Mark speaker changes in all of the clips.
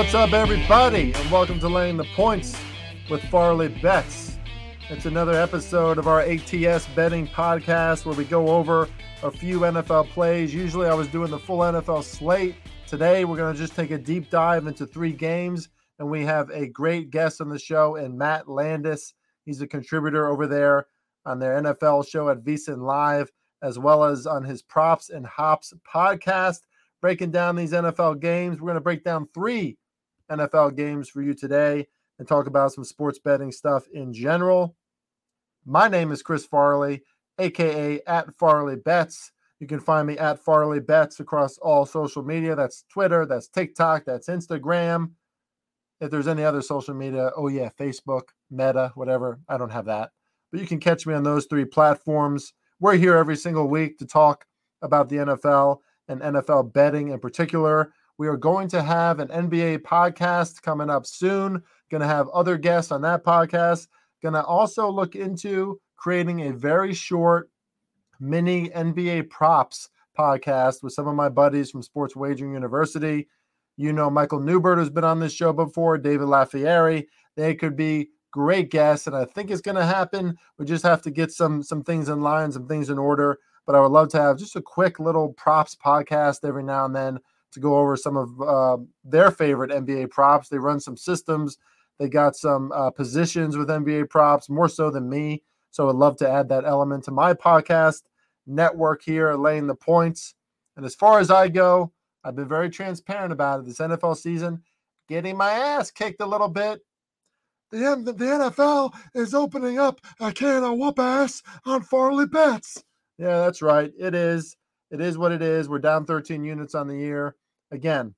Speaker 1: What's up, everybody, and welcome to Laying the Points with Farley Bets. It's another episode of our ATS betting podcast where we go over a few NFL plays. Usually, I was doing the full NFL slate. Today, we're going to just take a deep dive into three games, and we have a great guest on the show, and Matt Landes. He's a contributor over there on their NFL show at VSiN Live, as well as on his Props and Hops podcast, breaking down these NFL games. We're going to break down three NFL games for you today and talk about some sports betting stuff in general. My name is Chris Farley, aka at Farley Bets. You can find me at Farley Bets across all social media. That's Twitter, that's TikTok, that's Instagram. If there's any other social media, oh yeah, Facebook, Meta, whatever. I don't have that. But you can catch me on those three platforms. We're here every single week to talk about the NFL and NFL betting in particular. We are going to have an NBA podcast coming up soon. Going to have other guests on that podcast. Going to also look into creating a very short mini NBA props podcast with some of my buddies from Sports Wagering University. You know, Michael Newbert has been on this show before, David Lafieri. They could be great guests, and I think it's going to happen. We just have to get some some things in line, some things in order. But I would love to have just a quick little props podcast every now and then to go over some of uh, their favorite NBA props. They run some systems. They got some uh, positions with NBA props, more so than me. So I'd love to add that element to my podcast network here, laying the points. And as far as I go, I've been very transparent about it this NFL season, getting my ass kicked a little bit. The, the NFL is opening up a can of whoop ass on Farley bets. Yeah, that's right. It is. It is what it is. We're down 13 units on the year. Again,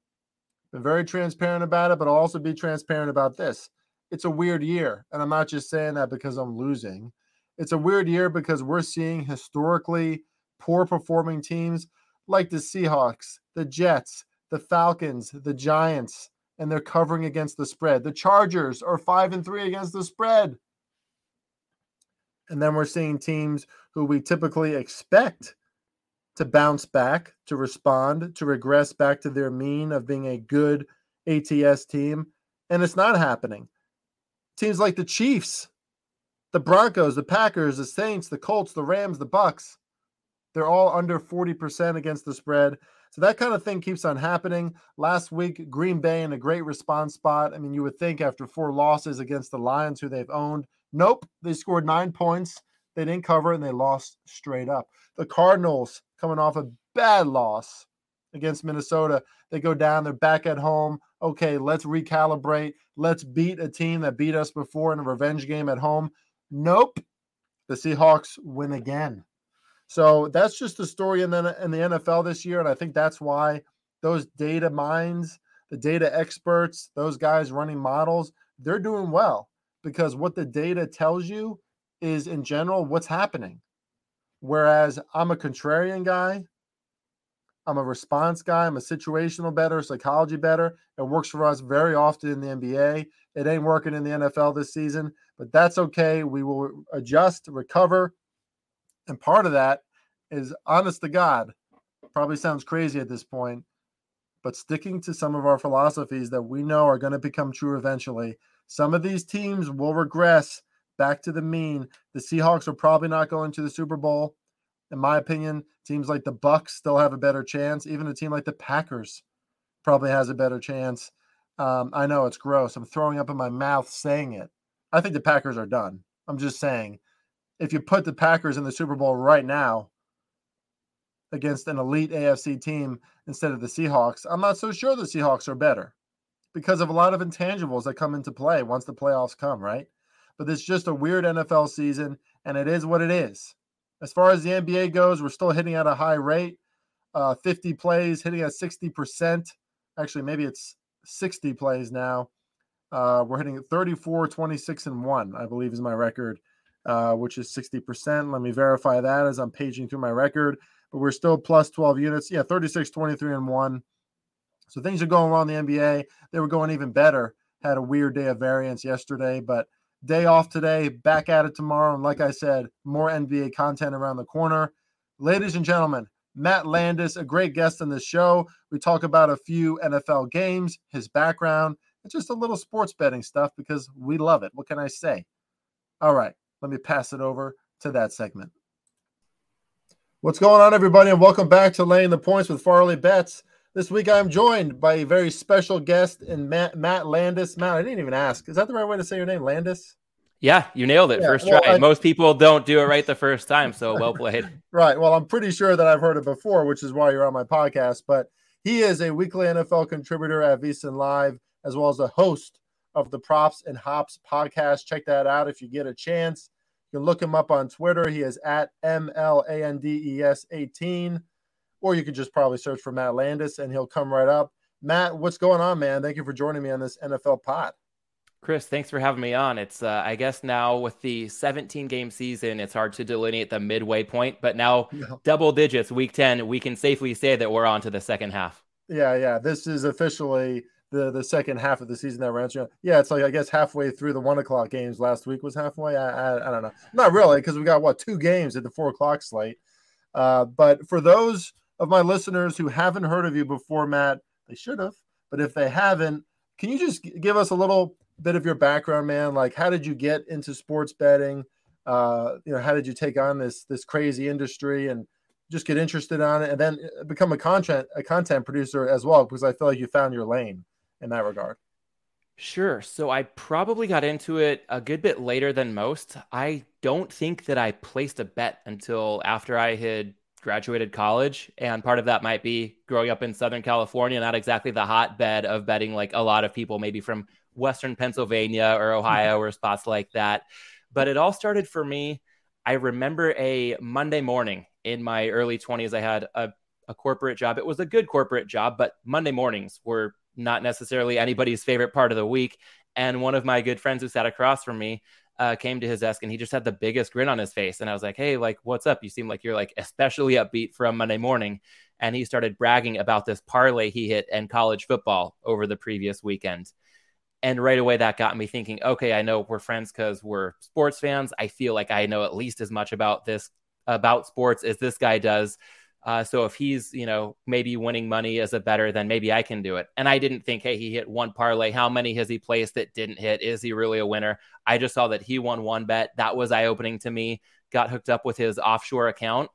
Speaker 1: been very transparent about it, but I'll also be transparent about this. It's a weird year. And I'm not just saying that because I'm losing. It's a weird year because we're seeing historically poor performing teams like the Seahawks, the Jets, the Falcons, the Giants, and they're covering against the spread. The Chargers are five and three against the spread. And then we're seeing teams who we typically expect to bounce back, to respond, to regress back to their mean of being a good ATS team. And it's not happening. Teams like the Chiefs, the Broncos, the Packers, the Saints, the Colts, the Rams, the Bucks, they're all under 40% against the spread. So that kind of thing keeps on happening. Last week, Green Bay in a great response spot. I mean, you would think after four losses against the Lions, who they've owned, nope, they scored nine points. They didn't cover and they lost straight up. The Cardinals coming off a bad loss against Minnesota. They go down, they're back at home. Okay, let's recalibrate. Let's beat a team that beat us before in a revenge game at home. Nope. The Seahawks win again. So that's just the story in the, in the NFL this year. And I think that's why those data minds, the data experts, those guys running models, they're doing well because what the data tells you is in general what's happening. Whereas I'm a contrarian guy, I'm a response guy, I'm a situational better, psychology better. It works for us very often in the NBA. It ain't working in the NFL this season, but that's okay. We will adjust, recover, and part of that is honest to God, probably sounds crazy at this point, but sticking to some of our philosophies that we know are going to become true eventually. Some of these teams will regress back to the mean. The Seahawks are probably not going to the Super Bowl. In my opinion, teams like the Bucks still have a better chance. Even a team like the Packers probably has a better chance. Um, I know it's gross. I'm throwing up in my mouth saying it. I think the Packers are done. I'm just saying if you put the Packers in the Super Bowl right now against an elite AFC team instead of the Seahawks, I'm not so sure the Seahawks are better because of a lot of intangibles that come into play once the playoffs come, right? But it's just a weird NFL season, and it is what it is. As far as the NBA goes, we're still hitting at a high rate. Uh, 50 plays, hitting at 60%. Actually, maybe it's 60 plays now. Uh, we're hitting 34, 26, and 1, I believe is my record uh, which is 60%. Let me verify that as I'm paging through my record. But we're still plus 12 units. Yeah, 36, 23, and 1. So things are going well in the NBA. They were going even better. Had a weird day of variance yesterday, but day off today, back at it tomorrow. And like I said, more NBA content around the corner. Ladies and gentlemen, Matt Landes, a great guest on this show. We talk about a few NFL games, his background, and just a little sports betting stuff because we love it. What can I say? All right, let me pass it over to that segment. What's going on, everybody, and welcome back to Laying the Points with Farley Bets. This week I'm joined by a very special guest in Matt, Matt Landes. Matt, I didn't even ask. Is that the right way to say your name, Landes?
Speaker 2: Yeah, you nailed it. Yeah, first well, try. I, Most people don't do it right the first time, so well played.
Speaker 1: right. Well, I'm pretty sure that I've heard it before, which is why you're on my podcast. But he is a weekly NFL contributor at VSiN Live, as well as a host of the Props and Hops podcast. Check that out if you get a chance. You can look him up on Twitter. He is at MLANDES 18, or you could just probably search for Matt Landes and he'll come right up. Matt, what's going on, man? Thank you for joining me on this NFL pod.
Speaker 2: Chris, thanks for having me on. It's, uh, I guess, now with the 17 game season, it's hard to delineate the midway point, but now double digits, week 10, we can safely say that we're on to the second half.
Speaker 1: Yeah, yeah. This is officially the the second half of the season that we're entering. Yeah, it's like I guess halfway through the one o'clock games. Last week was halfway. I I, I don't know. Not really, because we got what two games at the four o'clock slate. Uh, but for those of my listeners who haven't heard of you before, Matt, they should have. But if they haven't, can you just give us a little bit of your background, man. Like, how did you get into sports betting? Uh, you know, how did you take on this this crazy industry and just get interested on it, and then uh, become a content a content producer as well? Because I feel like you found your lane in that regard.
Speaker 2: Sure. So I probably got into it a good bit later than most. I don't think that I placed a bet until after I had graduated college. And part of that might be growing up in Southern California, not exactly the hotbed of betting like a lot of people, maybe from Western Pennsylvania or Ohio mm-hmm. or spots like that. But it all started for me. I remember a Monday morning in my early 20s. I had a, a corporate job. It was a good corporate job, but Monday mornings were not necessarily anybody's favorite part of the week. And one of my good friends who sat across from me uh, came to his desk and he just had the biggest grin on his face. And I was like, hey, like, what's up? You seem like you're like especially upbeat from Monday morning. And he started bragging about this parlay he hit in college football over the previous weekend. And right away, that got me thinking, okay, I know we're friends because we're sports fans. I feel like I know at least as much about this, about sports as this guy does. Uh, so if he's, you know, maybe winning money as a better, then maybe I can do it. And I didn't think, hey, he hit one parlay. How many has he placed that didn't hit? Is he really a winner? I just saw that he won one bet. That was eye opening to me. Got hooked up with his offshore account.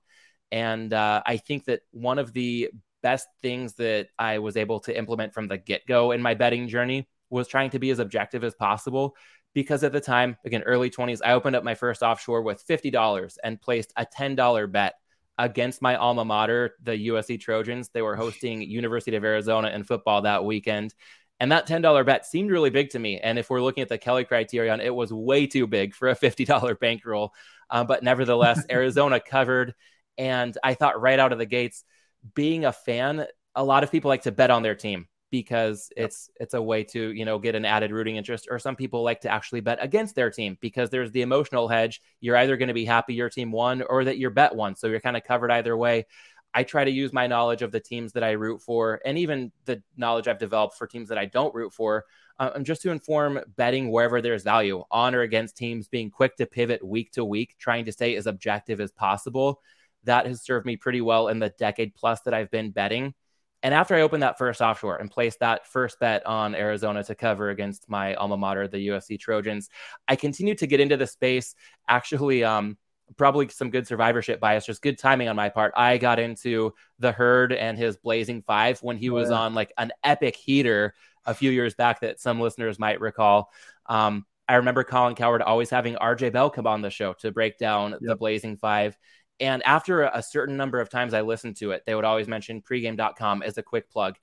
Speaker 2: And uh, I think that one of the best things that I was able to implement from the get go in my betting journey was trying to be as objective as possible because at the time, again, early 20s, I opened up my first offshore with $50 and placed a $10 bet against my alma mater, the USC Trojans. They were hosting University of Arizona in football that weekend. And that $10 bet seemed really big to me. And if we're looking at the Kelly criterion, it was way too big for a $50 bankroll. Uh, but nevertheless, Arizona covered. And I thought right out of the gates, being a fan, a lot of people like to bet on their team because yep. it's it's a way to you know get an added rooting interest or some people like to actually bet against their team because there's the emotional hedge. You're either going to be happy your team won or that your bet won so you're kind of covered either way. I try to use my knowledge of the teams that i root for and even the knowledge i've developed for teams that i don't root for um, just to inform betting wherever there's value on or against teams being quick to pivot week to week trying to stay as objective as possible. That has served me pretty well in the decade plus that i've been betting and after I opened that first offshore and placed that first bet on Arizona to cover against my alma mater, the USC Trojans, I continued to get into the space. Actually, um, probably some good survivorship bias, just good timing on my part. I got into the herd and his blazing five when he oh, was yeah. on like an epic heater a few years back that some listeners might recall. Um, I remember Colin Cowherd always having RJ Bell come on the show to break down yep. the blazing five. And after a certain number of times I listened to it, they would always mention pregame.com as a quick plug.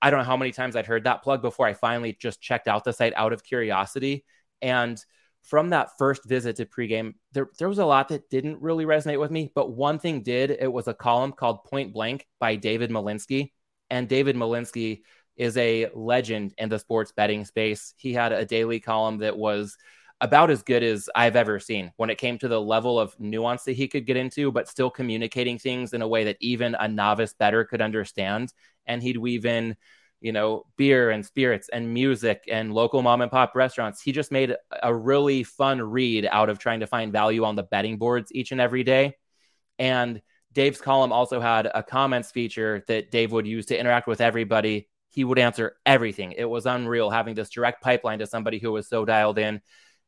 Speaker 2: I don't know how many times I'd heard that plug before I finally just checked out the site out of curiosity. And from that first visit to pregame, there, there was a lot that didn't really resonate with me, but one thing did. It was a column called Point Blank by David Malinsky. And David Malinsky is a legend in the sports betting space. He had a daily column that was about as good as I've ever seen when it came to the level of nuance that he could get into, but still communicating things in a way that even a novice better could understand. And he'd weave in, you know, beer and spirits and music and local mom and pop restaurants. He just made a really fun read out of trying to find value on the betting boards each and every day. And Dave's column also had a comments feature that Dave would use to interact with everybody. He would answer everything. It was unreal having this direct pipeline to somebody who was so dialed in.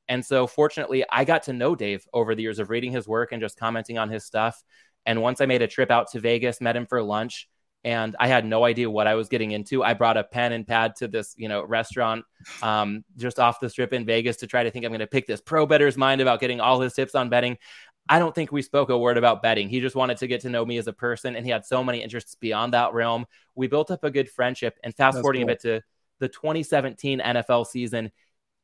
Speaker 2: And so, fortunately, I got to know Dave over the years of reading his work and just commenting on his stuff. And once I made a trip out to Vegas, met him for lunch, and I had no idea what I was getting into. I brought a pen and pad to this, you know, restaurant um, just off the strip in Vegas to try to think I'm going to pick this pro better's mind about getting all his tips on betting. I don't think we spoke a word about betting. He just wanted to get to know me as a person, and he had so many interests beyond that realm. We built up a good friendship. And fast forwarding cool. a bit to the 2017 NFL season,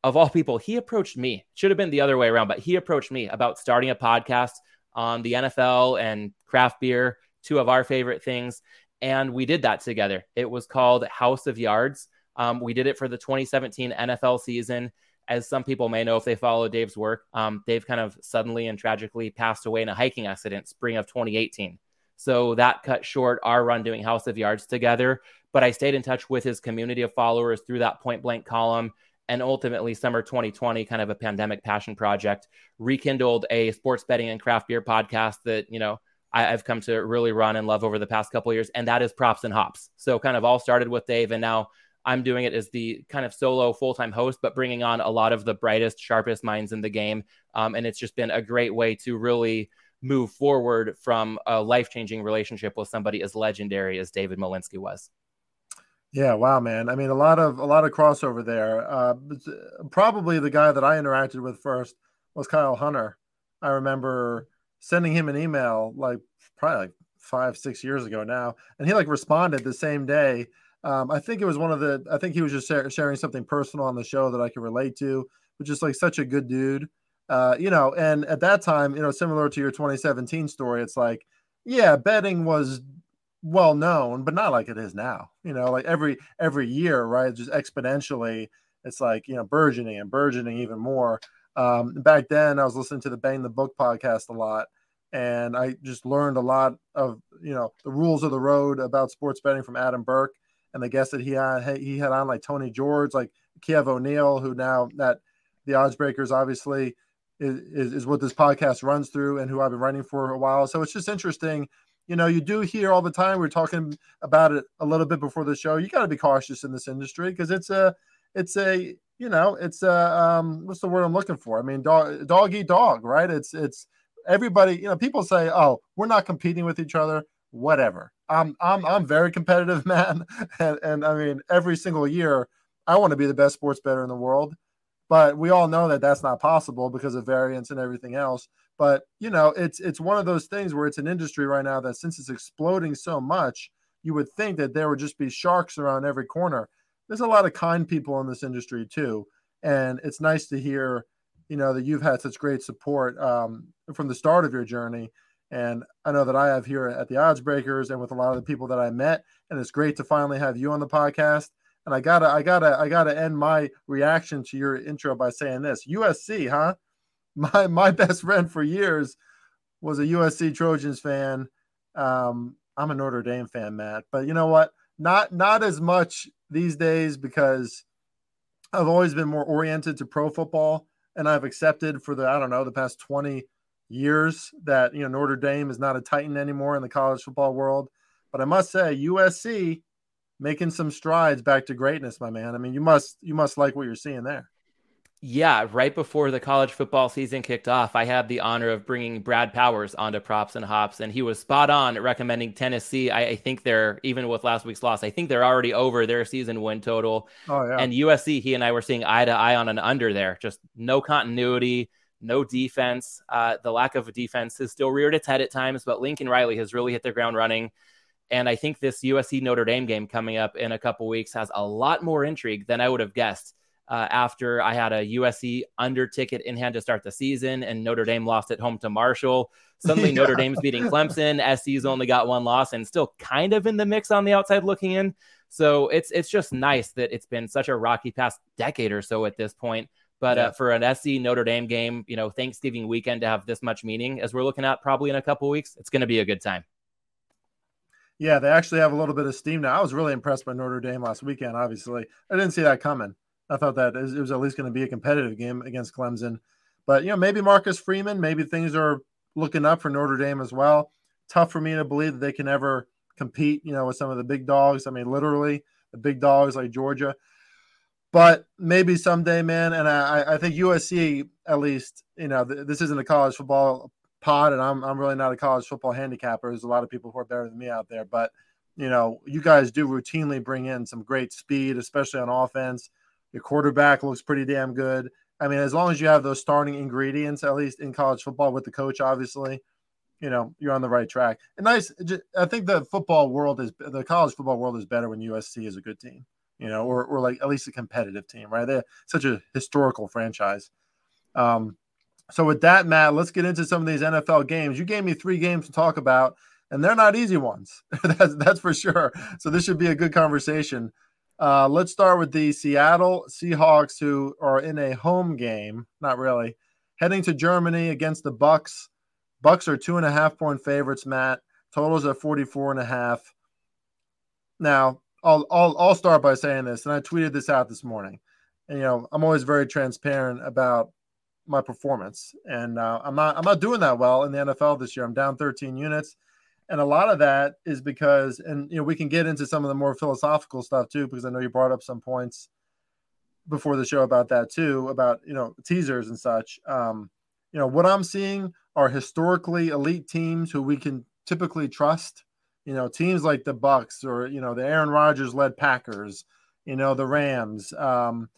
Speaker 2: of all people, he approached me. Should have been the other way around, but he approached me about starting a podcast on the NFL and craft beer, two of our favorite things. And we did that together. It was called House of Yards. Um, we did it for the 2017 NFL season. As some people may know if they follow Dave's work, um, Dave kind of suddenly and tragically passed away in a hiking accident spring of 2018. So that cut short our run doing House of Yards together. But I stayed in touch with his community of followers through that point blank column and ultimately summer 2020 kind of a pandemic passion project rekindled a sports betting and craft beer podcast that you know I, have come to really run and love over the past couple years and that is props and hops. So kind of all started with dave and now i'm doing it as the kind of solo full-time host but bringing on a lot of the brightest sharpest minds in the game. Um, and it's just been a great way to really move forward from a life-changing relationship with somebody as legendary as david malinsky was
Speaker 1: yeah, wow, man. I mean, a lot of a lot of crossover there. Uh, probably the guy that I interacted with first was Kyle Hunter. I remember sending him an email like probably like five, six years ago now, and he like responded the same day. Um, I think it was one of the. I think he was just sharing something personal on the show that I could relate to, which is like such a good dude. Uh, you know, and at that time, you know, similar to your 2017 story, it's like, yeah, betting was well known, but not like it is now. You know, like every every year, right? Just exponentially, it's like you know burgeoning and burgeoning even more. Um, back then, I was listening to the Bang the Book podcast a lot, and I just learned a lot of you know the rules of the road about sports betting from Adam Burke and the guests that he had. He had on like Tony George, like Kiev O'Neill, who now that the Odds Breakers obviously is, is, is what this podcast runs through, and who I've been writing for a while. So it's just interesting you know, you do hear all the time. We are talking about it a little bit before the show. You got to be cautious in this industry because it's a, it's a, you know, it's a, um, what's the word I'm looking for? I mean, dog, dog eat dog, right? It's, it's everybody. You know, people say, oh, we're not competing with each other. Whatever. I'm, I'm, I'm very competitive, man, and, and I mean, every single year, I want to be the best sports better in the world. But we all know that that's not possible because of variance and everything else. But you know, it's it's one of those things where it's an industry right now that since it's exploding so much, you would think that there would just be sharks around every corner. There's a lot of kind people in this industry too, and it's nice to hear, you know, that you've had such great support um, from the start of your journey. And I know that I have here at the Odds Breakers and with a lot of the people that I met, and it's great to finally have you on the podcast. And I gotta, I gotta, I gotta end my reaction to your intro by saying this: USC, huh? My my best friend for years was a USC Trojans fan. Um, I'm a Notre Dame fan, Matt, but you know what? Not not as much these days because I've always been more oriented to pro football, and I've accepted for the I don't know the past 20 years that you know Notre Dame is not a Titan anymore in the college football world. But I must say, USC making some strides back to greatness, my man. I mean, you must you must like what you're seeing there.
Speaker 2: Yeah, right before the college football season kicked off, I had the honor of bringing Brad Powers onto props and hops, and he was spot on recommending Tennessee. I, I, think they're even with last week's loss. I think they're already over their season win total. Oh yeah. And USC, he and I were seeing eye to eye on an under there. Just no continuity, no defense. Uh, the lack of defense has still reared its head at times, but Lincoln Riley has really hit the ground running. And I think this USC Notre Dame game coming up in a couple weeks has a lot more intrigue than I would have guessed uh, after I had a USC under ticket in hand to start the season, and Notre Dame lost at home to Marshall. Suddenly, yeah. Notre Dame's beating Clemson. SC's only got one loss and still kind of in the mix on the outside looking in. So it's it's just nice that it's been such a rocky past decade or so at this point. But yeah. uh, for an SC Notre Dame game, you know, Thanksgiving weekend to have this much meaning as we're looking at probably in a couple weeks, it's going to be a good time.
Speaker 1: Yeah, they actually have a little bit of steam now. I was really impressed by Notre Dame last weekend. Obviously, I didn't see that coming. I thought that it was at least going to be a competitive game against Clemson. But you know, maybe Marcus Freeman, maybe things are looking up for Notre Dame as well. tough for me to believe that they can ever compete, you know, with some of the big dogs. I mean, literally the big dogs like Georgia. But maybe someday, man. And I, I think USC, at least, you know, th- this isn't a college football pod, and I'm, I'm really not a college football handicapper. There's a lot of people who are better than me out there. But, you know, you guys do routinely bring in some great speed, especially on offense. Your quarterback looks pretty damn good. I mean, as long as you have those starting ingredients, at least in college football with the coach, obviously, you know, you're on the right track. And nice. I think the football world is the college football world is better when USC is a good team, you know, or, or like at least a competitive team, right? They're such a historical franchise. Um, so with that, Matt, let's get into some of these NFL games. You gave me three games to talk about, and they're not easy ones. that's that's for sure. So this should be a good conversation. Uh, let's start with the Seattle Seahawks, who are in a home game, not really, heading to Germany against the Bucks. Bucks are two and a half point favorites, Matt. Totals at 44 and a half. Now, I'll, I'll, I'll start by saying this, and I tweeted this out this morning. And, you know, I'm always very transparent about my performance, and uh, I'm not I'm not doing that well in the NFL this year. I'm down 13 units, and a lot of that is because, and you know, we can get into some of the more philosophical stuff too, because I know you brought up some points before the show about that too, about you know teasers and such. Um, you know, what I'm seeing are historically elite teams who we can typically trust. You know, teams like the Bucks or you know the Aaron Rodgers led Packers. You know, the Rams. Um,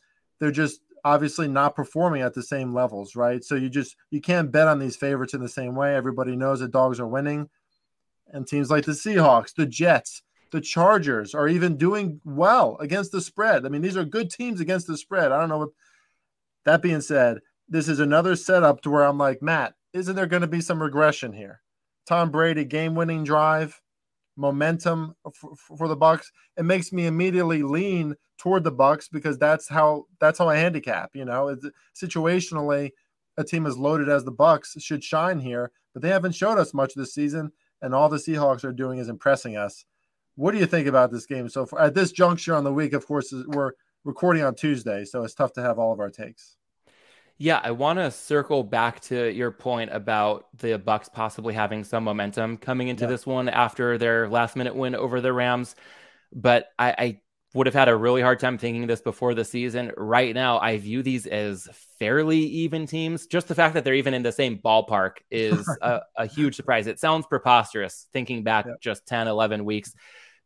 Speaker 1: they're just obviously not performing at the same levels, right? So you just you can't bet on these favorites in the same way. Everybody knows that dogs are winning, and teams like the Seahawks, the Jets, the Chargers are even doing well against the spread. I mean, these are good teams against the spread. I don't know what. That being said, this is another setup to where I'm like, Matt, isn't there going to be some regression here? Tom Brady game winning drive, momentum for, for, the Bucks. It makes me immediately lean toward the Bucks because that's how that's how I handicap. You know, it's, situationally, a team as loaded as the Bucks should shine here, but they haven't showed us much this season, and all the Seahawks are doing is impressing us. What do you think about this game so far? At this juncture on the week, of course, we're recording on Tuesday, so it's tough to have all of our takes.
Speaker 2: Yeah, I want to circle back to your point about the Bucks possibly having some momentum coming into yeah. this one after their last minute win over the Rams. But I, I, would have had a really hard time thinking this before the season. Right now, I view these as fairly even teams. Just the fact that they're even in the same ballpark is a, a, huge surprise. It sounds preposterous thinking back yeah. just 10, 11 weeks.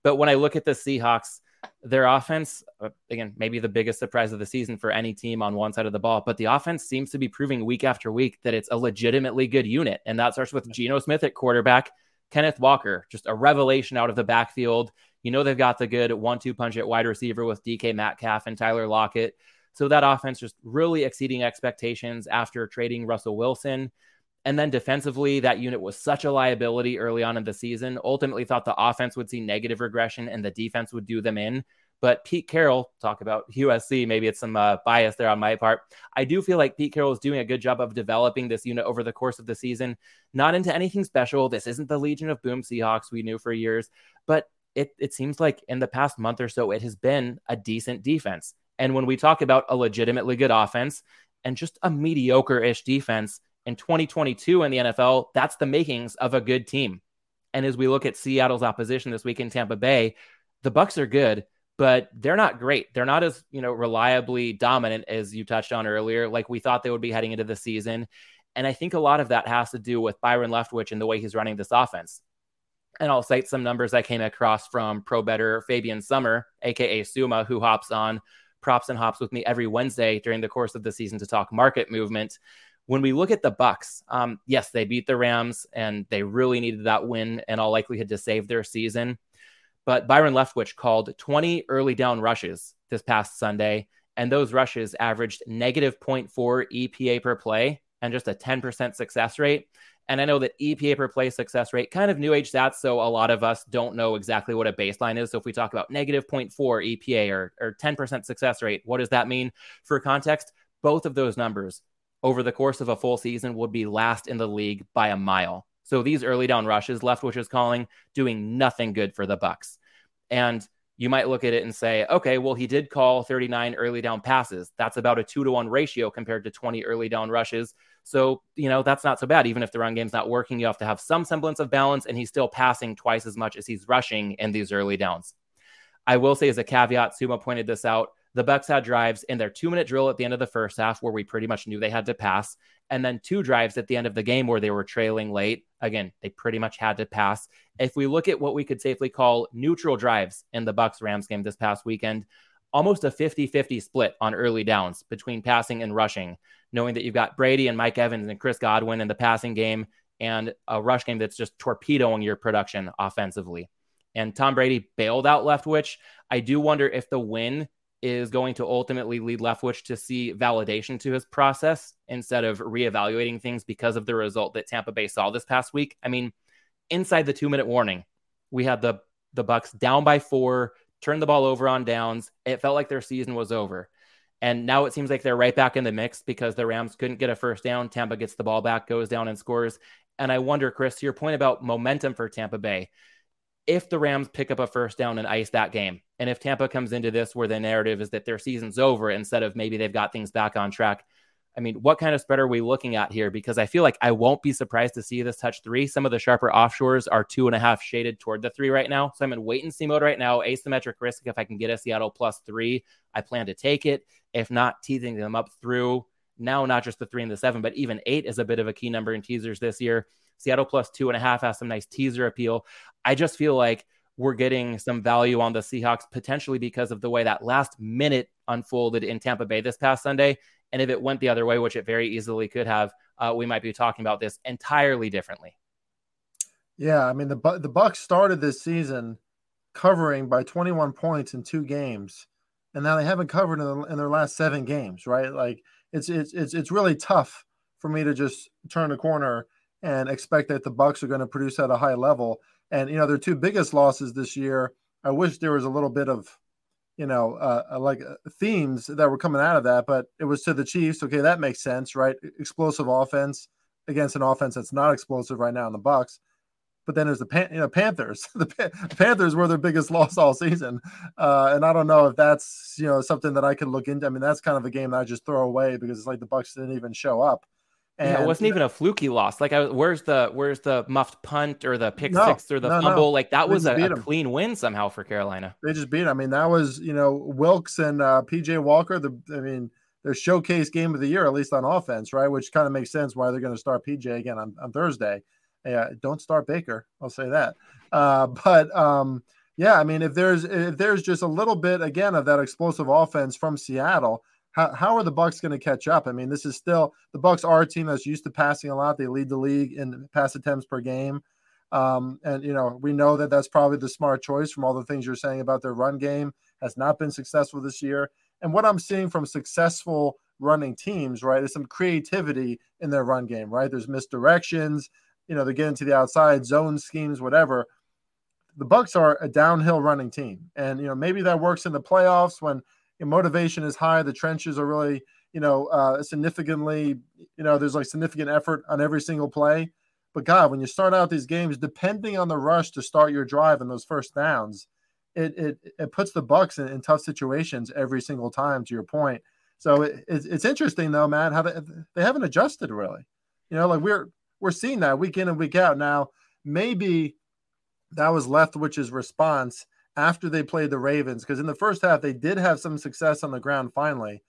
Speaker 2: But when I look at the Seahawks, their offense, uh, again, maybe the biggest surprise of the season for any team on one side of the ball, but the offense seems to be proving week after week that it's a legitimately good unit. And that starts with Geno Smith at quarterback, Kenneth Walker, just a revelation out of the backfield. You know, they've got the good one two punch at wide receiver with DK Metcalf and Tyler Lockett. So that offense just really exceeding expectations after trading Russell Wilson. And then defensively, that unit was such a liability early on in the season. Ultimately, thought the offense would see negative regression and the defense would do them in. But Pete Carroll, talk about USC, maybe it's some uh, bias there on my part. I do feel like Pete Carroll is doing a good job of developing this unit over the course of the season. Not into anything special. This isn't the Legion of Boom Seahawks we knew for years, but it, it seems like in the past month or so, it has been a decent defense. And when we talk about a legitimately good offense and just a mediocre ish defense, in 2022 in the NFL, that's the makings of a good team. And as we look at Seattle's opposition this week in Tampa Bay, the Bucks are good, but they're not great. They're not as, you know, reliably dominant as you touched on earlier, like we thought they would be heading into the season. And I think a lot of that has to do with Byron Leftwich and the way he's running this offense. And I'll cite some numbers I came across from pro better Fabian Summer, aka Sumo, who hops on props and hops with me every Wednesday during the course of the season to talk market movement when we look at the Bucks, um, yes, they beat the Rams and they really needed that win in all likelihood to save their season. But Byron Leftwich called 20 early down rushes this past Sunday, and those rushes averaged negative 0.4 EPA per play and just a 10% success rate. And I know that EPA per play success rate, kind of new age stats. So a lot of us don't know exactly what a baseline is. So if we talk about negative 0.4 EPA or, or 10% success rate, what does that mean? For context, both of those numbers over the course of a full season would be last in the league by a mile. So these early down rushes, Leftwich is calling, doing nothing good for the Bucks. And you might look at it and say, okay, well, he did call 39 early down passes. That's about a two to one ratio compared to 20 early down rushes. So, you know, that's not so bad. Even if the run game's not working, you have to have some semblance of balance, and he's still passing twice as much as he's rushing in these early downs. I will say, as a caveat, Sumo pointed this out. The Bucks had drives in their two minute drill at the end of the first half where we pretty much knew they had to pass, and then two drives at the end of the game where they were trailing late. Again, they pretty much had to pass. If we look at what we could safely call neutral drives in the Bucks Rams game this past weekend, almost a 50-50 split on early downs between passing and rushing, knowing that you've got Brady and Mike Evans and Chris Godwin in the passing game and a rush game that's just torpedoing your production offensively and Tom Brady bailed out Leftwich. I do wonder if the win is going to ultimately lead Leftwich to see validation to his process instead of reevaluating things because of the result that Tampa Bay saw this past week. I mean, inside the two minute warning, we had the the Bucks down by four, turned the ball over on downs. It felt like their season was over. And now it seems like they're right back in the mix because the Rams couldn't get a first down. Tampa gets the ball back, goes down and scores. And I wonder, Chris, to your point about momentum for Tampa Bay, if the Rams pick up a first down and ice that game, and if Tampa comes into this where the narrative is that their season's over instead of maybe they've got things back on track, I mean, what kind of spread are we looking at here? Because I feel like I won't be surprised to see this touch three. Some of the sharper offshores are two and a half shaded toward the three right now. So I'm in wait and see mode right now. Asymmetric risk. If I can get a Seattle plus three, I plan to take it. If not, teasing them up through now, not just the three and the seven, but even eight is a bit of a key number in teasers this year. Seattle plus two and a half has some nice teaser appeal. I just feel like we're getting some value on the Seahawks potentially because of the way that last minute unfolded in Tampa Bay this past Sunday. And if it went the other way, which it very easily could have, uh, we might be talking about this entirely differently.
Speaker 1: Yeah, I mean the the Bucks started this season covering by 21 points in two games, and now they haven't covered in, the, in their last seven games. Right? Like it's it's it's it's really tough for me to just turn a corner and expect that the Bucks are going to produce at a high level. And you know, their two biggest losses this year. I wish there was a little bit of, you know, uh, uh, like uh, themes that were coming out of that, but it was to the Chiefs. Okay, that makes sense, right? Explosive offense against an offense that's not explosive right now in the Bucks. But then there's the Pan- you know Panthers. the Panthers were their biggest loss all season, uh, and I don't know if that's you know something that I could look into. I mean, that's kind of a game that I just throw away because it's like the Bucks didn't even show up.
Speaker 2: And yeah, it wasn't even a fluky loss. Like, I, where's the where's the muffed punt or the pick no, six or the no, fumble? No. Like that was a, a clean win somehow for Carolina.
Speaker 1: They just beat. I mean, that was you know Wilks and uh, PJ Walker. The I mean, their showcase game of the year, at least on offense, right? Which kind of makes sense why they're going to start PJ again on, on Thursday. Yeah, don't start Baker. I'll say that. Uh, but um, yeah, I mean, if there's if there's just a little bit again of that explosive offense from Seattle how, how are the Bucks going to catch up? I mean, this is still the Bucks are a team that's used to passing a lot. They lead the league in pass attempts per game. Um, and you know, we know that that's probably the smart choice from all the things you're saying about their run game has not been successful this year. And what I'm seeing from successful running teams, right, is some creativity in their run game, right? There's misdirections, you know, they're getting to the outside zone schemes, whatever. The Bucks are a downhill running team, and you know maybe that works in the playoffs when motivation is high. The trenches are really, you know, uh, significantly, you know, there's like significant effort on every single play. But God, when you start out these games, depending on the rush to start your drive and those first downs, it it, it puts the Bucks in, in tough situations every single time. To your point, so it, it's, it's interesting though, man, how they, they haven't adjusted really. You know, like we're we're seeing that week in and week out. Now, maybe that was Leftwich's response after they played the Ravens because in the first half they did have some success on the ground finally.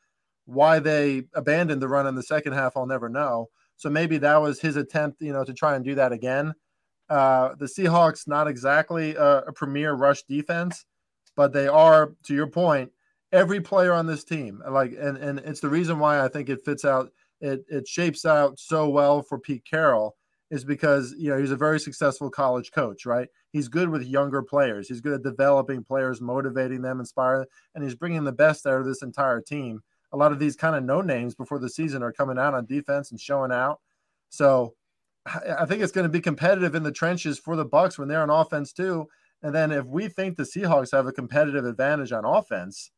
Speaker 1: Why they abandoned the run in the second half, I'll never know. So maybe that was his attempt, you know, to try and do that again. Uh, the Seahawks not exactly a, a premier rush defense, but they are, to your point, every player on this team. Like, and and it's the reason why I think it fits out. It it shapes out so well for Pete Carroll is because you know he's a very successful college coach, right? He's good with younger players. He's good at developing players, motivating them, inspiring, and he's bringing the best out of this entire team. A lot of these kind of no names before the season are coming out on defense and showing out. So I think it's going to be competitive in the trenches for the Bucks when they're on offense too. And then if we think the Seahawks have a competitive advantage on offense,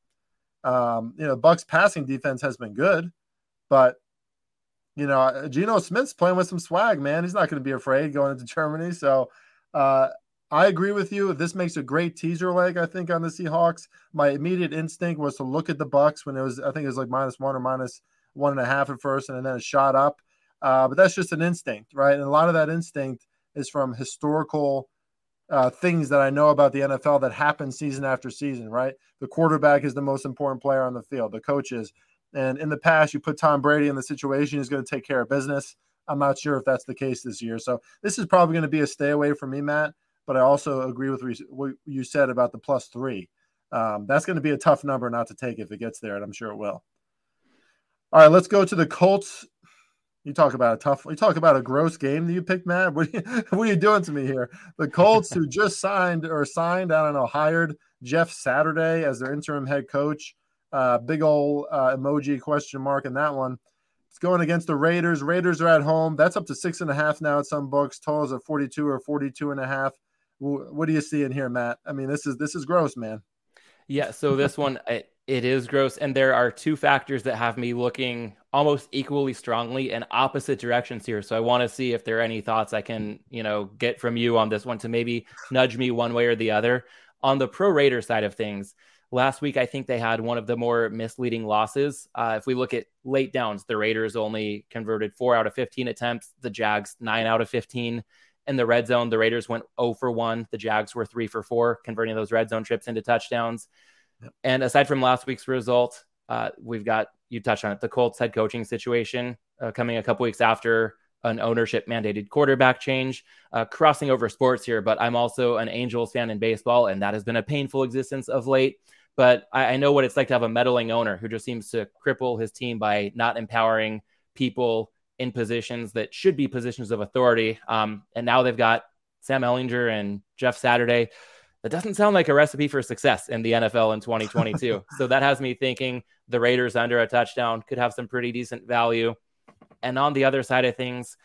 Speaker 1: um, you know, Bucks passing defense has been good, but you know, uh, Geno Smith's playing with some swag, man. He's not going to be afraid going into Germany. So uh, I agree with you. This makes a great teaser leg, I think, on the Seahawks. My immediate instinct was to look at the Bucks when it was, I think it was like minus one or minus one and a half at first, and then it shot up. Uh, but that's just an instinct, right? And a lot of that instinct is from historical uh, things that I know about the NFL that happen season after season, right? The quarterback is the most important player on the field, the coaches. And in the past, you put Tom Brady in the situation, he's going to take care of business. I'm not sure if that's the case this year. So this is probably going to be a stay away from me, Matt. But I also agree with what you said about the plus three. Um, that's going to be a tough number not to take if it gets there, and I'm sure it will. All right, let's go to the Colts you talk about a tough. You talk about a gross game that you picked, Matt. What are you, what are you doing to me here? The Colts, who just signed or signed, I don't know, hired Jeff Saturday as their interim head coach. Uh, big old uh, emoji question mark in that one. It's going against the Raiders. Raiders are at home. That's up to six and a half now at some books. Totals at 42 or 42 and a half. What do you see in here, Matt? I mean, this is this is gross, man.
Speaker 2: Yeah. So this one, it, it is gross, and there are two factors that have me looking almost equally strongly in opposite directions here. So I want to see if there are any thoughts I can, you know, get from you on this one to maybe nudge me one way or the other. On the pro Raider side of things, last week I think they had one of the more misleading losses. Uh, if we look at late downs, the Raiders only converted four out of 15 attempts, the Jags nine out of 15. In the red zone, the Raiders went 0 for 1. The Jags were 3 for 4, converting those red zone trips into touchdowns. Yep. And aside from last week's result, uh, we've got you touched on it the Colts head coaching situation uh, coming a couple weeks after an ownership mandated quarterback change. Uh, crossing over sports here, but I'm also an Angels fan in baseball, and that has been a painful existence of late. But I, I know what it's like to have a meddling owner who just seems to cripple his team by not empowering people in positions that should be positions of authority. Um, and now they've got Sam Ehlinger and Jeff Saturday that doesn't sound like a recipe for success in the NFL in 2022. so that has me thinking the Raiders under a touchdown could have some pretty decent value. And on the other side of things,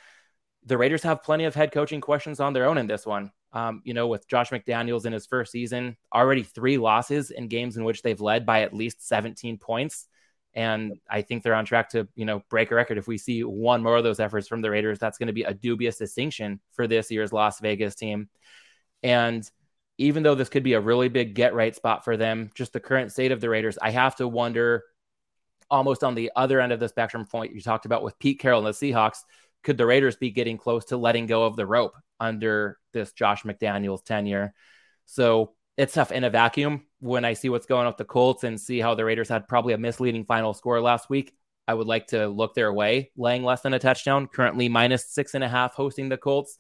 Speaker 2: the Raiders have plenty of head coaching questions on their own in this one. Um, you know, with Josh McDaniels in his first season, already three losses in games in which they've led by at least 17 points. And I think they're on track to, you know, break a record. If we see one more of those efforts from the Raiders, that's going to be a dubious distinction for this year's Las Vegas team. And even though this could be a really big get right spot for them, just the current state of the Raiders, I have to wonder almost on the other end of the spectrum point you talked about with Pete Carroll and the Seahawks, could the Raiders be getting close to letting go of the rope under this Josh McDaniels tenure? So it's tough in a vacuum when I see what's going on with the Colts and see how the Raiders had probably a misleading final score last week. I would like to look their way, laying less than a touchdown, currently minus six and a half hosting the Colts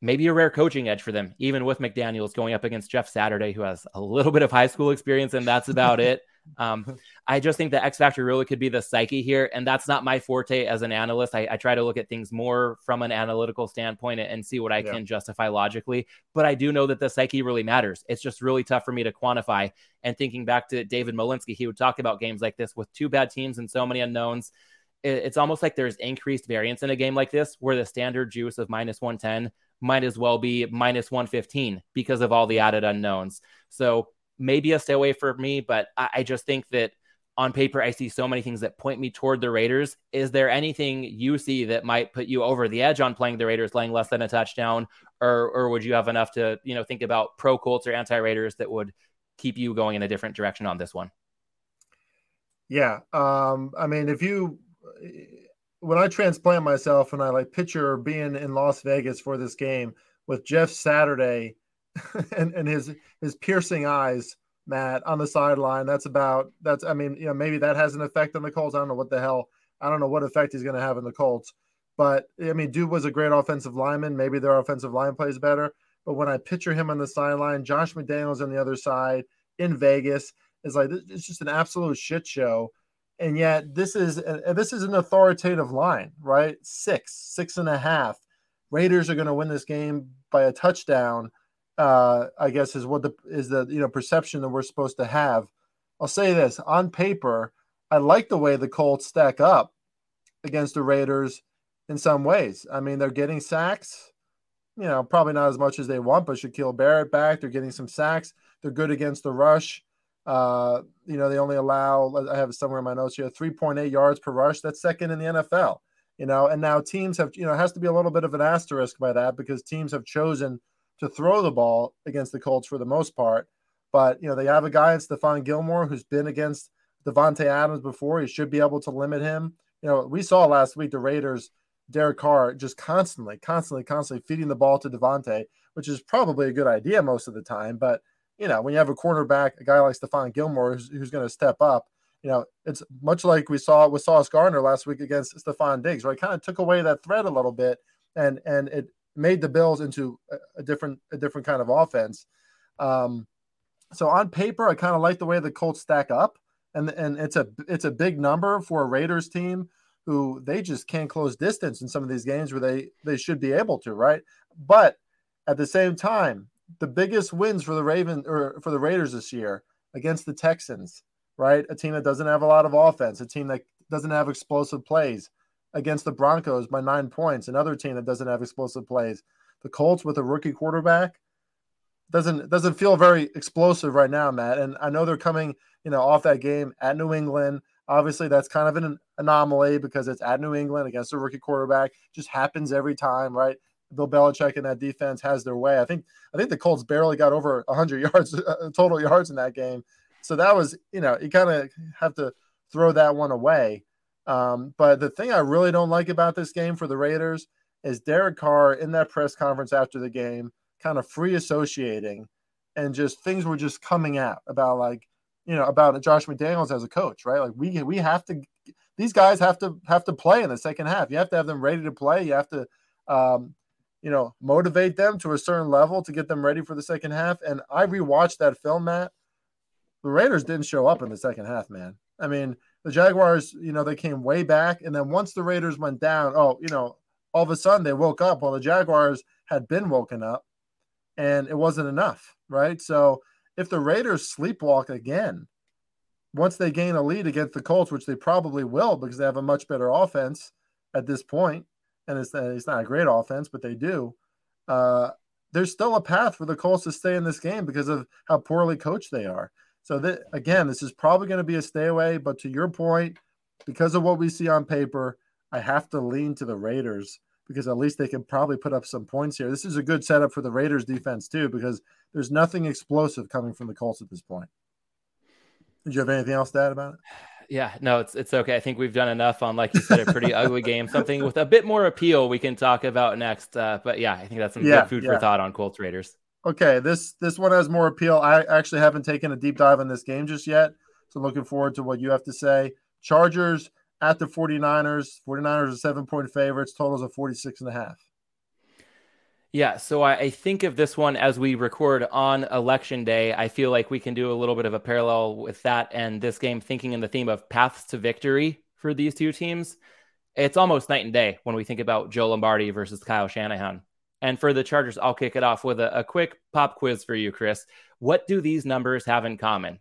Speaker 2: maybe a rare coaching edge for them, even with McDaniels going up against Jeff Saturday, who has a little bit of high school experience, and that's about it. Um, I just think the X factor really could be the psyche here, and that's not my forte as an analyst. I, I try to look at things more from an analytical standpoint and, and see what I yeah. can justify logically. But I do know that the psyche really matters. It's just really tough for me to quantify. And thinking back to David Malinsky, he would talk about games like this with two bad teams and so many unknowns. it's almost like there's increased variance in a game like this, where the standard juice of minus 110 might as well be minus 115 because of all the added unknowns. So maybe a stay away for me, but I, I just think that on paper, I see so many things that point me toward the Raiders. Is there anything you see that might put you over the edge on playing the Raiders, laying less than a touchdown, or or would you have enough to you know think about pro Colts or anti Raiders that would keep you going in a different direction on this one?
Speaker 1: Yeah, um, I mean, if you when I transplant myself and I like picture being in Las Vegas for this game with Jeff Saturday and, and his his piercing eyes, Matt, on the sideline. That's about that's I mean, you know, maybe that has an effect on the Colts. I don't know what the hell. I don't know what effect he's gonna have in the Colts. But I mean, dude was a great offensive lineman. Maybe their offensive line plays better. But when I picture him on the sideline, Josh McDaniels on the other side in Vegas, is like it's just an absolute shit show and yet this is a, this is an authoritative line, right? Six, six and a half. Raiders are going to win this game by a touchdown. Uh, I guess is what the is the you know perception that we're supposed to have. I'll say this on paper, I like the way the Colts stack up against the Raiders in some ways. I mean, they're getting sacks, you know, probably not as much as they want, but Shaquille Barrett back. They're getting some sacks. They're good against the rush. Uh, you know, they only allow, I have it somewhere in my notes here, 3.8 yards per rush. That's second in the NFL, you know, and now teams have, you know, has to be a little bit of an asterisk by that because teams have chosen to throw the ball against the Colts for the most part. But, you know, they have a guy in Stephon Gilmore who's been against Davante Adams before. He should be able to limit him. You know, we saw last week the Raiders Derek Carr just constantly, constantly, constantly feeding the ball to Davante, which is probably a good idea most of the time. But you know, when you have a cornerback, a guy like Stephon Gilmore who's, who's going to step up, you know, it's much like we saw with Sauce Gardner last week against Stefon Diggs, right? Kind of took away that threat a little bit, and and it made the Bills into a, different a different kind of offense. Um, so on paper, I kind of like the way the Colts stack up, and and it's a it's a big number for a Raiders team who they just can't close distance in some of these games where they they should be able to, right? But at the same time, the biggest wins for the Raven or for the Raiders this year against the Texans, right? A team that doesn't have a lot of offense, a team that doesn't have explosive plays against the Broncos by nine points, another team that doesn't have explosive plays. The Colts with a rookie quarterback doesn't doesn't feel very explosive right now, Matt. And I know they're coming, you know, off that game at New England. Obviously, that's kind of an anomaly because it's at New England against a rookie quarterback. Just happens every time, right? Bill Belichick and that defense has their way. I think I think the Colts barely got over 100 yards uh, total yards in that game. So that was, you know, you kind of have to throw that one away. Um, but the thing I really don't like about this game for the Raiders is Derek Carr in that press conference after the game, kind of free associating, and just things were just coming out about like, you know, about Josh McDaniels as a coach, right? Like we we have to, these guys have to have to play in the second half. You have to have them ready to play. You have to, um, you know, motivate them to a certain level to get them ready for the second half. And I rewatched that film, Matt. The Raiders didn't show up in the second half, man. I mean, the Jaguars, you know, they came way back. And then once the Raiders went down, oh, you know, all of a sudden they woke up while the Jaguars had been woken up and it wasn't enough, right? So if the Raiders sleepwalk again, once they gain a lead against the Colts, which they probably will because they have a much better offense at this point, and it's, it's not a great offense, but they do. Uh, there's still a path for the Colts to stay in this game because of how poorly coached they are. So that again, this is probably going to be a stay away. But to your point, because of what we see on paper, I have to lean to the Raiders because at least they can probably put up some points here. This is a good setup for the Raiders defense too, because there's nothing explosive coming from the Colts at this point. Did you have anything else to add about it?
Speaker 2: Yeah, no, it's it's okay. I think we've done enough on, like you said, a pretty ugly game. Something with a bit more appeal we can talk about next. Uh, but yeah, I think that's some yeah, good food yeah. for thought on Colts Raiders.
Speaker 1: Okay, this this one has more appeal. I actually haven't taken a deep dive on this game just yet, so looking forward to what you have to say. Chargers at the 49ers. 49ers are seven point favorites. Totals of 46 and a half.
Speaker 2: Yeah, so I, I, think of this one as we record on election day. I feel like we can do a little bit of a parallel with that and this game, thinking in the theme of paths to victory for these two teams. It's almost night and day when we think about Joe Lombardi versus Kyle Shanahan. And for the Chargers, I'll kick it off with a, a quick pop quiz for you, Chris. What do these numbers have in common?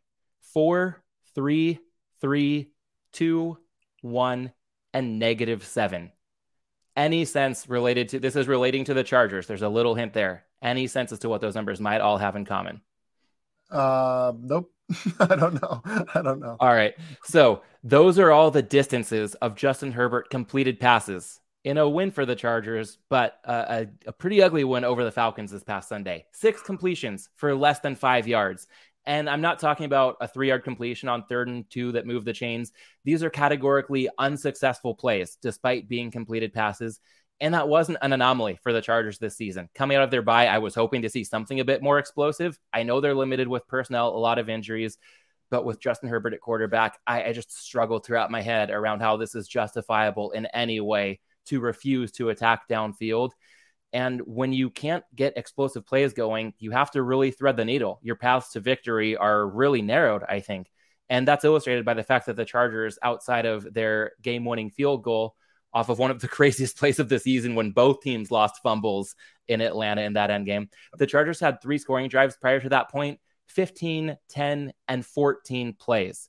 Speaker 2: Four, three, three, two, one, and negative seven any sense related to this is relating to the Chargers. There's a little hint there. Any sense as to what those numbers might all have in common?
Speaker 1: Uh, nope. I don't know. I don't know.
Speaker 2: All right. So those are all the distances of Justin Herbert completed passes in a win for the Chargers, but a, a, pretty ugly win over the Falcons this past Sunday. Six completions for less than five yards. And I'm not talking about a three yard completion on third and two that moved the chains. These are categorically unsuccessful plays despite being completed passes. And that wasn't an anomaly for the Chargers this season. Coming out of their bye, I was hoping to see something a bit more explosive. I know they're limited with personnel, a lot of injuries, but with Justin Herbert at quarterback, I, I just struggle throughout my head around how this is justifiable in any way to refuse to attack downfield. And when you can't get explosive plays going, you have to really thread the needle. Your paths to victory are really narrowed, I think. And that's illustrated by the fact that the Chargers, outside of their game winning field goal, off of one of the craziest plays of the season when both teams lost fumbles in Atlanta in that end game, the Chargers had three scoring drives prior to that point 15, 10, and 14 plays.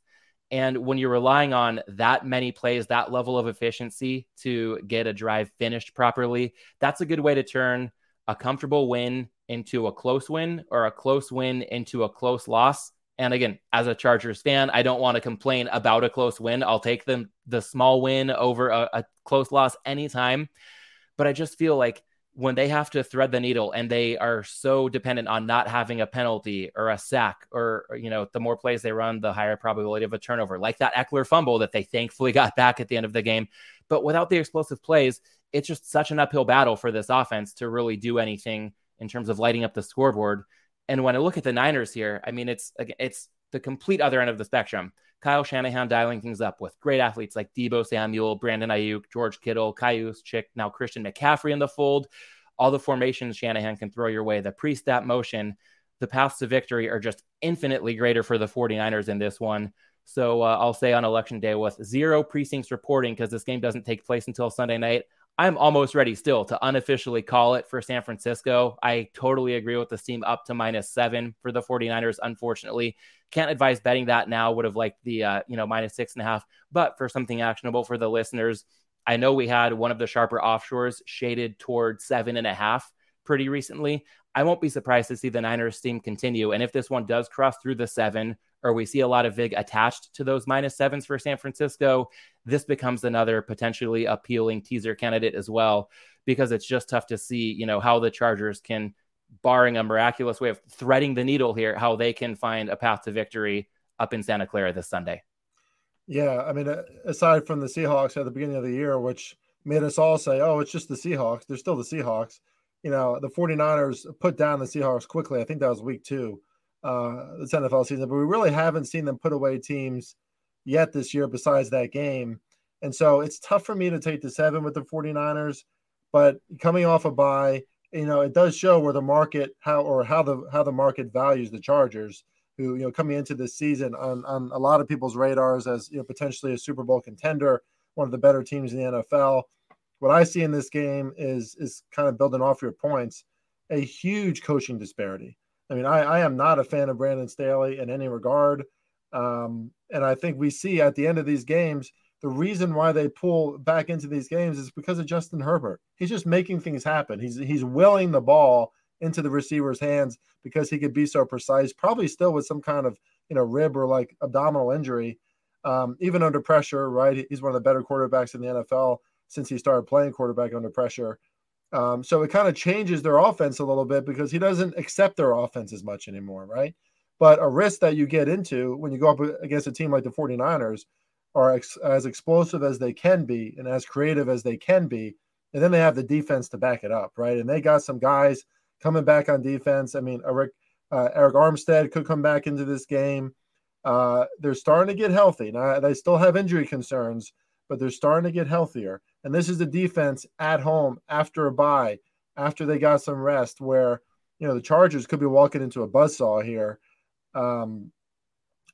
Speaker 2: And when you're relying on that many plays, that level of efficiency to get a drive finished properly, that's a good way to turn a comfortable win into a close win or a close win into a close loss. And again, as a Chargers fan, I don't want to complain about a close win. I'll take them the small win over a, a close loss anytime. But I just feel like when they have to thread the needle and they are so dependent on not having a penalty or a sack or, you know the more plays they run the higher probability of a turnover like that Ekeler fumble that they thankfully got back at the end of the game but without the explosive plays it's just such an uphill battle for this offense to really do anything in terms of lighting up the scoreboard. And when I look at the Niners here, I mean, it's it's the complete other end of the spectrum. Kyle Shanahan dialing things up with great athletes like Deebo Samuel, Brandon Aiyuk, George Kittle, Kyle Chick, now Christian McCaffrey in the fold. All the formations Shanahan can throw your way, the pre snap motion, the paths to victory are just infinitely greater for the 49ers in this one. So uh, I'll say on election day with zero precincts reporting because this game doesn't take place until Sunday night. I'm almost ready still to unofficially call it for San Francisco. I totally agree with the team up to minus seven for the 49ers. Unfortunately, can't advise betting that now. Would have liked the, uh, you know, minus six and a half. But for something actionable for the listeners, I know we had one of the sharper offshores shaded toward seven and a half pretty recently. I won't be surprised to see the Niners team continue. And if this one does cross through the seven, or we see a lot of VIG attached to those minus sevens for San Francisco, this becomes another potentially appealing teaser candidate as well, because it's just tough to see, you know, how the Chargers can, barring a miraculous way of threading the needle here, how they can find a path to victory up in Santa Clara this Sunday.
Speaker 1: Yeah, I mean, aside from the Seahawks at the beginning of the year, which made us all say, "Oh, it's just the Seahawks." They're still the Seahawks you know, the 49ers put down the Seahawks quickly. I think that was week two, uh, this NFL season, but we really haven't seen them put away teams yet this year besides that game. And so it's tough for me to take the seven with the 49ers, but coming off a bye, you know, it does show where the market how or how the how the market values the Chargers, who you know coming into this season on on a lot of people's radars as you know potentially a Super Bowl contender, one of the better teams in the NFL what I see in this game is is kind of building off your points, a huge coaching disparity. I mean, I, I am not a fan of Brandon Staley in any regard. Um, and I think we see at the end of these games, the reason why they pull back into these games is because of Justin Herbert. He's just making things happen. He's he's willing the ball into the receiver's hands because he could be so precise, probably still with some kind of you know rib or like abdominal injury. Um, even under pressure, right? He's one of the better quarterbacks in the NFL since he started playing quarterback under pressure. Um, so it kind of changes their offense a little bit because he doesn't accept their offense as much anymore, right? But a risk that you get into when you go up against a team like the 49ers are ex- as explosive as they can be and as creative as they can be. And then they have the defense to back it up, right? And they got some guys coming back on defense. I mean, Eric, uh, Arik Armstead could come back into this game. Uh, they're starting to get healthy. Now, they still have injury concerns, but they're starting to get healthier. And this is the defense at home after a bye, after they got some rest, where you know the Chargers could be walking into a buzzsaw here. Um,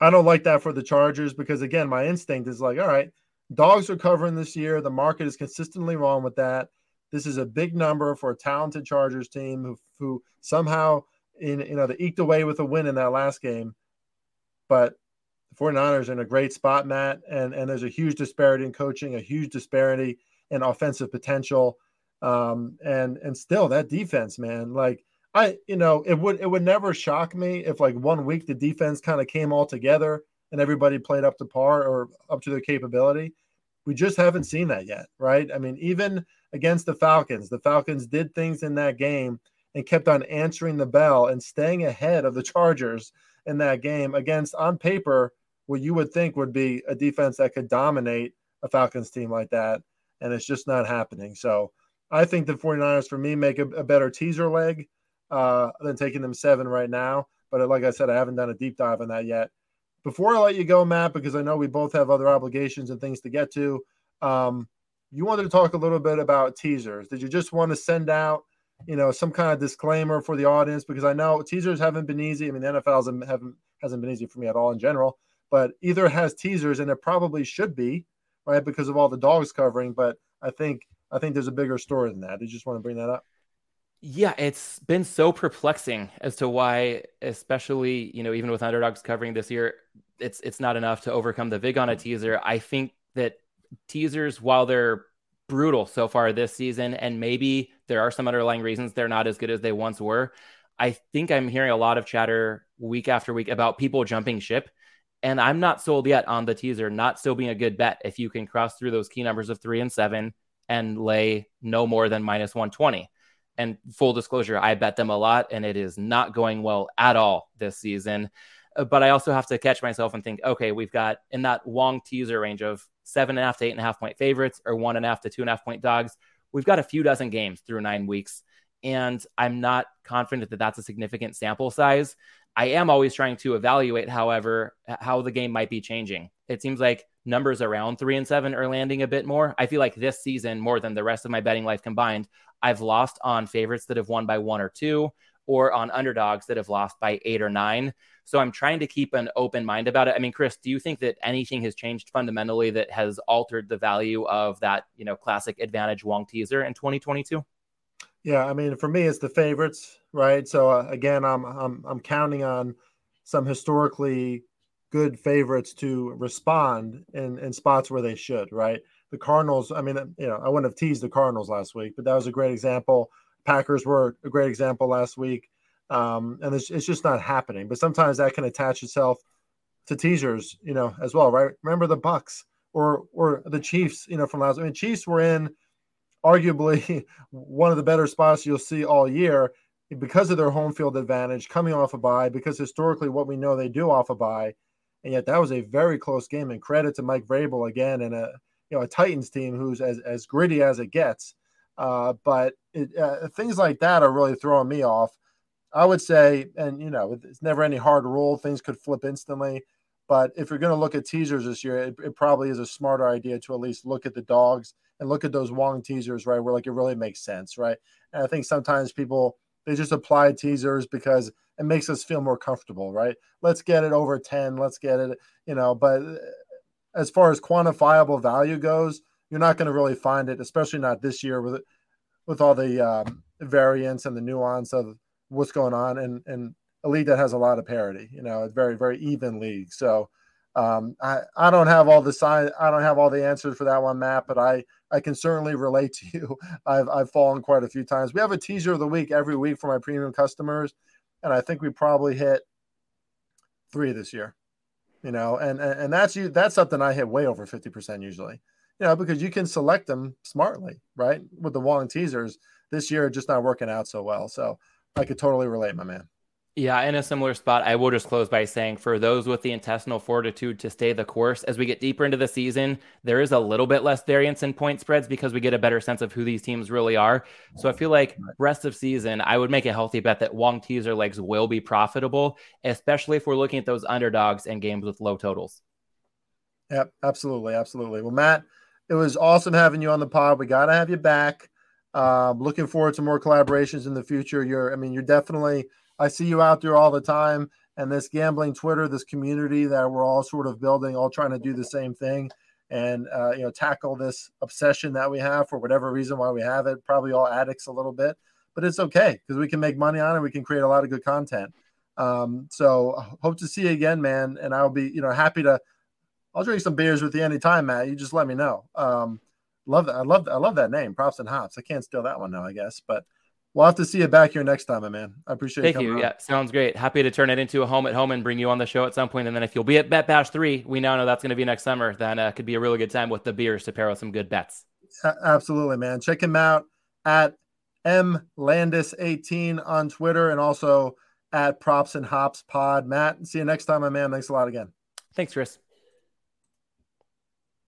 Speaker 1: I don't like that for the Chargers because again, my instinct is like, all right, dogs are covering this year. The market is consistently wrong with that. This is a big number for a talented Chargers team who, who somehow in you know they eked away with a win in that last game. But the 49ers are in a great spot, Matt, and, and there's a huge disparity in coaching, a huge disparity in offensive potential. Um, and and still that defense, man, like I, you know, it would it would never shock me if like one week the defense kind of came all together and everybody played up to par or up to their capability. We just haven't seen that yet, right? I mean, even against the Falcons, the Falcons did things in that game and kept on answering the bell and staying ahead of the Chargers in that game against on paper what you would think would be a defense that could dominate a Falcons team like that and it's just not happening. So I think the 49ers for me make a, a better teaser leg uh, than taking them seven right now. But like I said, I haven't done a deep dive on that yet. Before I let you go, Matt, because I know we both have other obligations and things to get to, um, you wanted to talk a little bit about teasers. Did you just want to send out, you know, some kind of disclaimer for the audience? Because I know teasers haven't been easy. I mean, the NFL hasn't, haven't hasn't been easy for me at all in general. But either has teasers, and it probably should be right? Because of all the dogs covering. But I think I think there's a bigger story than that. You just want to bring that up?
Speaker 2: Yeah, it's been so perplexing as to why, especially you know, even with underdogs covering this year, it's it's not enough to overcome the vig on a mm-hmm. teaser. I think that teasers, while they're brutal so far this season, and maybe there are some underlying reasons they're not as good as they once were. I think I'm hearing a lot of chatter week after week about people jumping ship and I'm not sold yet on the teaser, not still being a good bet if you can cross through those key numbers of three and seven and lay no more than minus 120. And full disclosure, I bet them a lot, and it is not going well at all this season. Uh, but I also have to catch myself and think, okay, we've got in that long teaser range of seven and a half to eight and a half point favorites or one and a half to two and a half point dogs. we've got a few dozen games through nine weeks, and I'm not confident that that's a significant sample size. I am always trying to evaluate, however, how the game might be changing. It seems like numbers around three and seven are landing a bit more. I feel like this season, more than the rest of my betting life combined, I've lost on favorites that have won by one or two, or on underdogs that have lost by eight or nine. So I'm trying to keep an open mind about it. I mean, Chris, do you think that anything has changed fundamentally that has altered the value of that, you know, classic advantage Wong teaser in 2022?
Speaker 1: Yeah, I mean, for me, it's the favorites, right? So uh, again, I'm I'm I'm counting on some historically good favorites to respond in in spots where they should, right? The Cardinals, I mean, you know, I wouldn't have teased the Cardinals last week, but that was a great example. Packers were a great example last week um, and it's, it's just not happening. But sometimes that can attach itself to teasers, you know, as well, right? Remember the Bucks or or the Chiefs, you know, from last. I mean, Chiefs were in arguably one of the better spots you'll see all year because of their home field advantage, coming off a bye. Because historically, what we know they do off a bye, and yet that was a very close game. And credit to Mike Vrabel again, and a you know a Titans team who's as as gritty as it gets. Uh, but it, uh, things like that are really throwing me off. I would say, and you know, it's never any hard rule. Things could flip instantly. But if you're going to look at teasers this year, it, it, probably is a smarter idea to at least look at the dogs and look at those Wong teasers, right? Where like it really makes sense, right? And I think sometimes people they just apply teasers because it makes us feel more comfortable, right? Let's get it over 10, let's get it, you know, but uh, as far as quantifiable value goes, you're not going to really find it, especially not this year with with all the um, variance and the nuance of what's going on and and a league that has a lot of parity. You know, a very very even league. So um, I I don't have all the sign I don't have all the answers for that one, Matt, but I I can certainly relate to you. I've I've fallen quite a few times. We have a teaser of the week every week for my premium customers, and I think we probably hit three this year. You know, and and, and that's you that's something I hit way over fifty percent usually. You know, because you can select them smartly, right? With the Wong teasers this year, just not working out so well. So I could totally relate, my man.
Speaker 2: Yeah, in a similar spot, I will just close by saying for those with the intestinal fortitude to stay the course, as we get deeper into the season, there is a little bit less variance in point spreads because we get a better sense of who these teams really are. So I feel like rest of season, I would make a healthy bet that Wong teaser legs will be profitable, especially if we're looking at those underdogs and games with low totals.
Speaker 1: Yep, absolutely, absolutely. Well, Matt, it was awesome having you on the pod. We got to have you back. Um, looking forward to more collaborations in the future. You're, I mean, you're definitely. I see you out there all the time, and this gambling Twitter, this community that we're all sort of building, all trying to do the same thing, and uh, you know, tackle this obsession that we have for whatever reason why we have it. Probably all addicts a little bit, but it's okay because we can make money on it. We can create a lot of good content. Um, so hope to see you again, man. And I'll be, you know, happy to. I'll drink some beers with you anytime, Matt. You just let me know. Um, Love that. I love I love that name. Props and hops. I can't steal that one now, I guess. But we'll have to see you back here next time, my man. I appreciate you.
Speaker 2: Thank you. Yeah, sounds great. Happy to turn it into a home at home and bring you on the show at some point. And then if you'll be at Bet Bash three, we now know that's going to be next summer. Then uh, could be a really good time with the beers to pair with some good bets.
Speaker 1: absolutely, man. Check him out at M Landes 18 on Twitter and also at Props and Hops Pod. Matt, see you next time, my man. Thanks a lot again.
Speaker 2: Thanks, Chris.